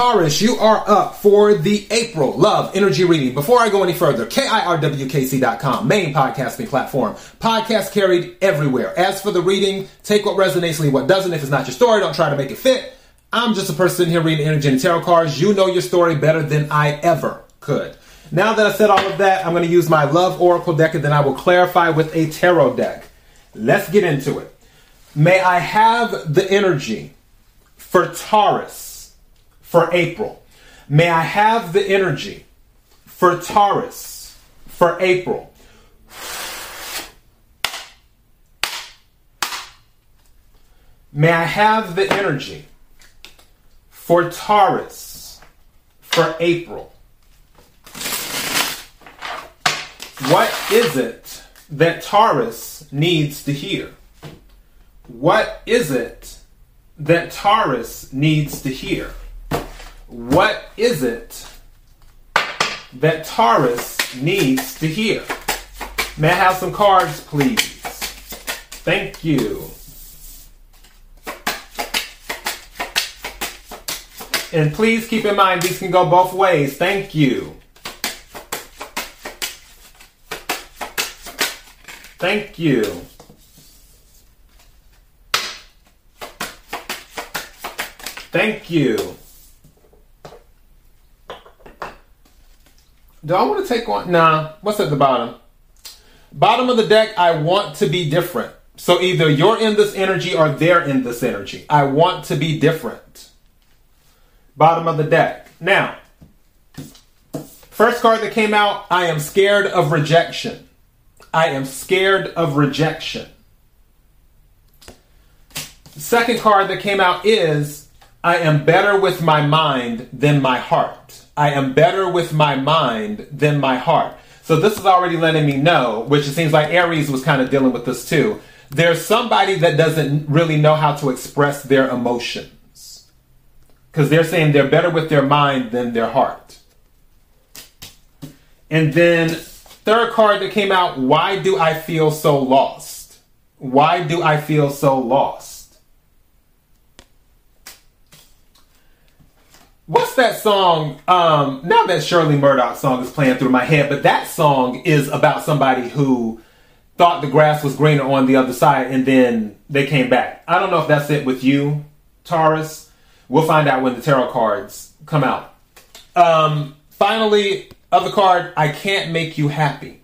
Taurus, you are up for the April Love Energy Reading. Before I go any further, KIRWKC.com, main podcasting platform. Podcast carried everywhere. As for the reading, take what resonates, leave what doesn't. If it's not your story, don't try to make it fit. I'm just a person here reading energy and tarot cards. You know your story better than I ever could. Now that I said all of that, I'm going to use my Love Oracle deck and then I will clarify with a tarot deck. Let's get into it. May I have the energy for Taurus for April? May I have the energy for Taurus for April? May I have the energy for Taurus for April. What is it that Taurus needs to hear? What is it that Taurus needs to hear? What is it that Taurus needs to hear? May I have some cards, please? Thank you. And please keep in mind these can go both ways. Thank you. Thank you. Thank you. Do I want to take on? Nah. What's at the bottom? Bottom of the deck, I want to be different. So either you're in this energy or they're in this energy. I want to be different bottom of the deck. Now, first card that came out, I am scared of rejection. I am scared of rejection. Second card that came out is I am better with my mind than my heart. I am better with my mind than my heart. So this is already letting me know, which it seems like Aries was kind of dealing with this too. There's somebody that doesn't really know how to express their emotions. because they're saying they're better with their mind than their heart. And then, third card that came out why do I feel so lost? Why do I feel so lost? What's that song? Um, now that Shirley Murdock song is playing through my head, but that song is about somebody who thought the grass was greener on the other side and then they came back. I don't know if that's it with you, Taurus We'll find out when the tarot cards come out. Um, finally, other card, I can't make you happy.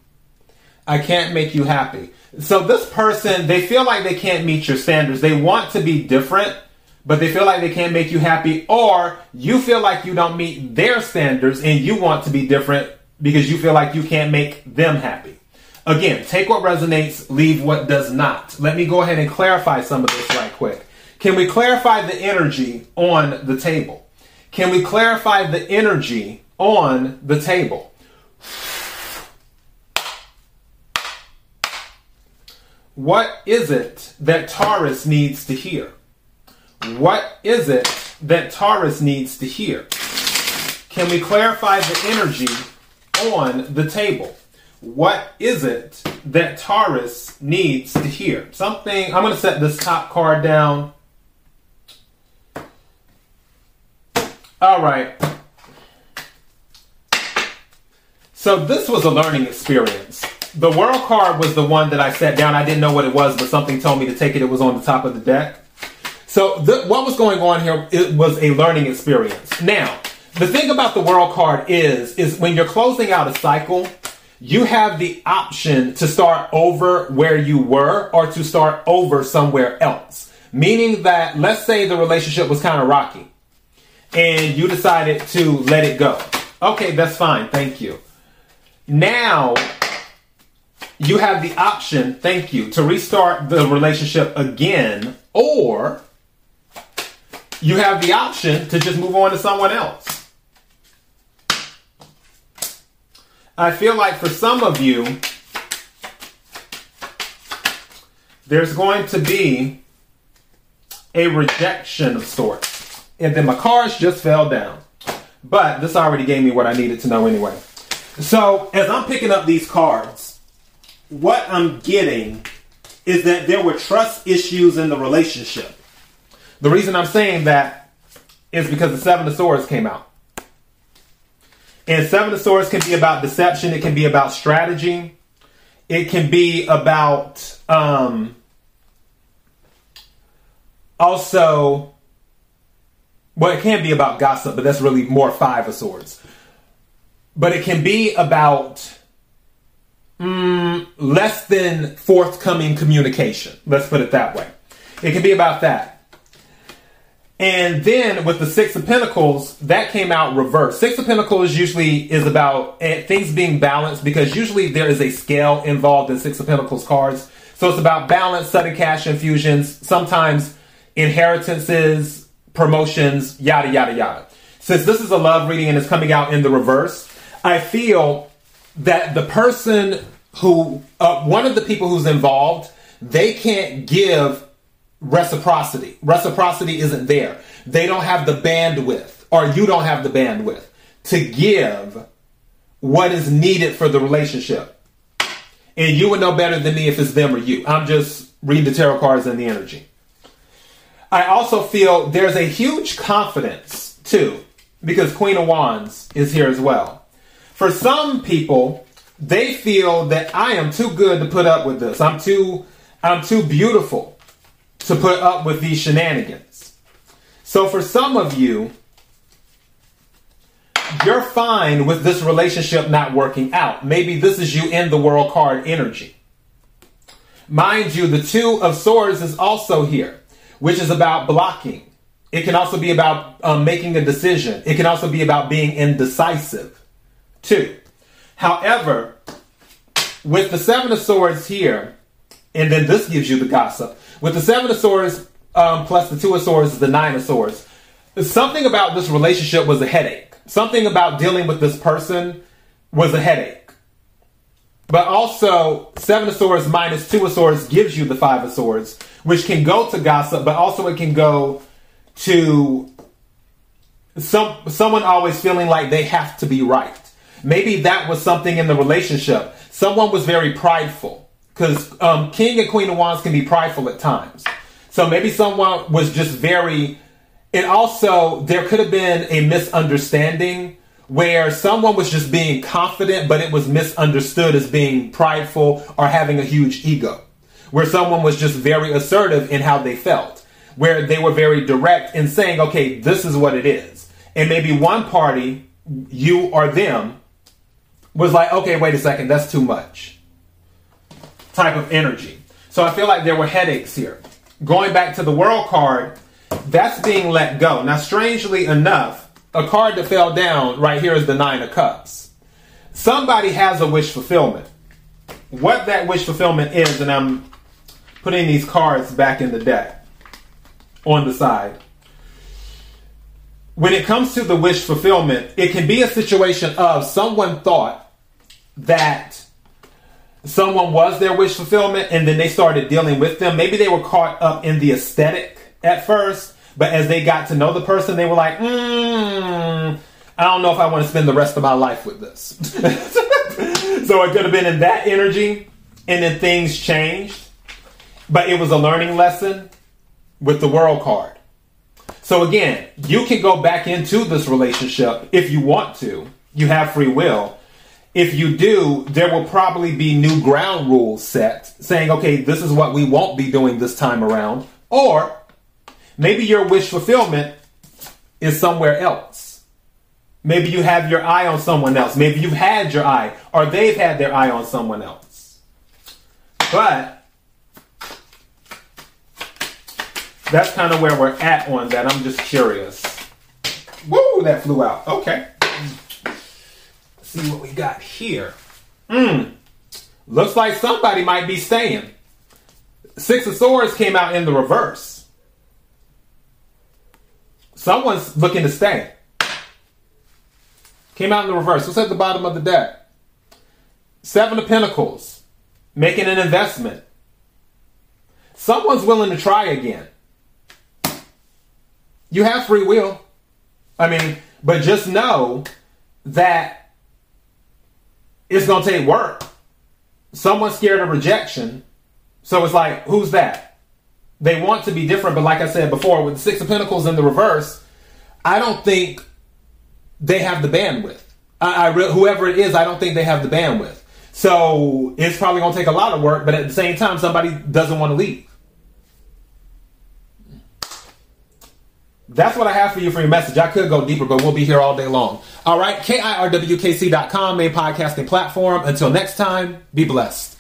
I can't make you happy. So this person, they feel like they can't meet your standards. They want to be different, but they feel like they can't make you happy, or you feel like you don't meet their standards and you want to be different because you feel like you can't make them happy. Again, take what resonates, leave what does not. Let me go ahead and clarify some of this right quick. Can we clarify the energy on the table? Can we clarify the energy on the table? What is it that Taurus needs to hear? What is it that Taurus needs to hear? Can we clarify the energy on the table? What is it that Taurus needs to hear? Something, I'm going to set this top card down All right. So this was a learning experience. The world card was the one that I set down. I didn't know what it was, but something told me to take it. It was on the top of the deck. So the, what was going on here? It was a learning experience. Now, the thing about the world card is, is when you're closing out a cycle, you have the option to start over where you were or to start over somewhere else. Meaning that, let's say the relationship was kind of rocky and you decided to let it go. Okay, that's fine. Thank you. Now you have the option, thank you, to restart the relationship again, or you have the option to just move on to someone else. I feel like for some of you, there's going to be a rejection of sorts and then my cards just fell down. But this already gave me what I needed to know anyway. So as I'm picking up these cards, what I'm getting is that there were trust issues in the relationship. The reason I'm saying that is because the Seven of Swords came out. And Seven of Swords can be about deception, it can be about strategy, it can be about um, also, well, it can be about gossip, but that's really more Five of Swords. But it can be about mm, less than forthcoming communication. Let's put it that way. It can be about that. And then with the Six of Pentacles, that came out reversed. Six of Pentacles usually is about eh, things being balanced because usually there is a scale involved in Six of Pentacles cards. So it's about balance, sudden cash infusions, sometimes inheritances, promotions, yada, yada, yada. Since this is a love reading and it's coming out in the reverse, I feel that the person who, uh, one of the people who's involved, they can't give reciprocity. Reciprocity isn't there. They don't have the bandwidth, or you don't have the bandwidth to give what is needed for the relationship. And you would know better than me if it's them or you. I'm just reading the tarot cards and the energy. I also feel there's a huge confidence too, because Queen of Wands is here as well. For some people, they feel that I am too good to put up with this. I'm too I'm too beautiful to put up with these shenanigans. So for some of you, you're fine with this relationship not working out. Maybe this is you in the world card energy. Mind you, the two of swords is also here, which is about blocking. It can also be about um, making a decision. It can also be about being indecisive, too. However, with the seven of swords here, and then this gives you the gossip. With the seven of swords um, plus the two of swords is the nine of swords. Something about this relationship was a headache. Something about dealing with this person was a headache. But also, seven of swords minus two of swords gives you the five of swords, which can go to gossip, but also it can go to some someone always feeling like they have to be right. Maybe that was something in the relationship. Someone was very prideful because um, King and Queen of Wands can be prideful at times. So maybe someone was just very, and also there could have been a misunderstanding where someone was just being confident, but it was misunderstood as being prideful or having a huge ego. Where someone was just very assertive in how they felt, where they were very direct in saying, okay, this is what it is. And maybe one party, you or them, was like, okay, wait a second, that's too much type of energy. So I feel like there were headaches here. Going back to the world card, that's being let go. Now, strangely enough, a card that fell down right here is the Nine of Cups. Somebody has a wish fulfillment. What that wish fulfillment is, and I'm putting these cards back in the deck on the side. When it comes to the wish fulfillment, it can be a situation of someone thought that someone was their wish fulfillment and then they started dealing with them. Maybe they were caught up in the aesthetic at first, but as they got to know the person, they were like, mm, I don't know if I want to spend the rest of my life with this. so it could have been in that energy, and then things changed. But it was a learning lesson with the world card. So again, you can go back into this relationship if you want to. You have free will if you do, there will probably be new ground rules set saying, okay, this is what we won't be doing this time around. Or maybe your wish fulfillment is somewhere else. Maybe you have your eye on someone else. Maybe you've had your eye, or they've had their eye on someone else. But that's kind of where we're at on that. I'm just curious. Woo, that flew out. Okay see what we got here. Hmm. Looks like somebody might be staying. Six of Swords came out in the reverse. Someone's looking to stay. Came out in the reverse. What's at the bottom of the deck? Seven of Pentacles. Making an investment. Someone's willing to try again. You have free will. I mean, but just know that it's to take work. Someone's scared of rejection. So it's like, who's that? They want to be different, but like I said before, with the Six of Pentacles in the reverse, I don't think they have the bandwidth. I, I re- whoever it is, I don't think they have the bandwidth. So it's probably to take a lot of work, but at the same time, somebody doesn't want to leave. That's what I have for you for your message. I could go deeper, but we'll be here all day long. All right, KIRWKC.com, main podcasting platform. Until next time, be blessed.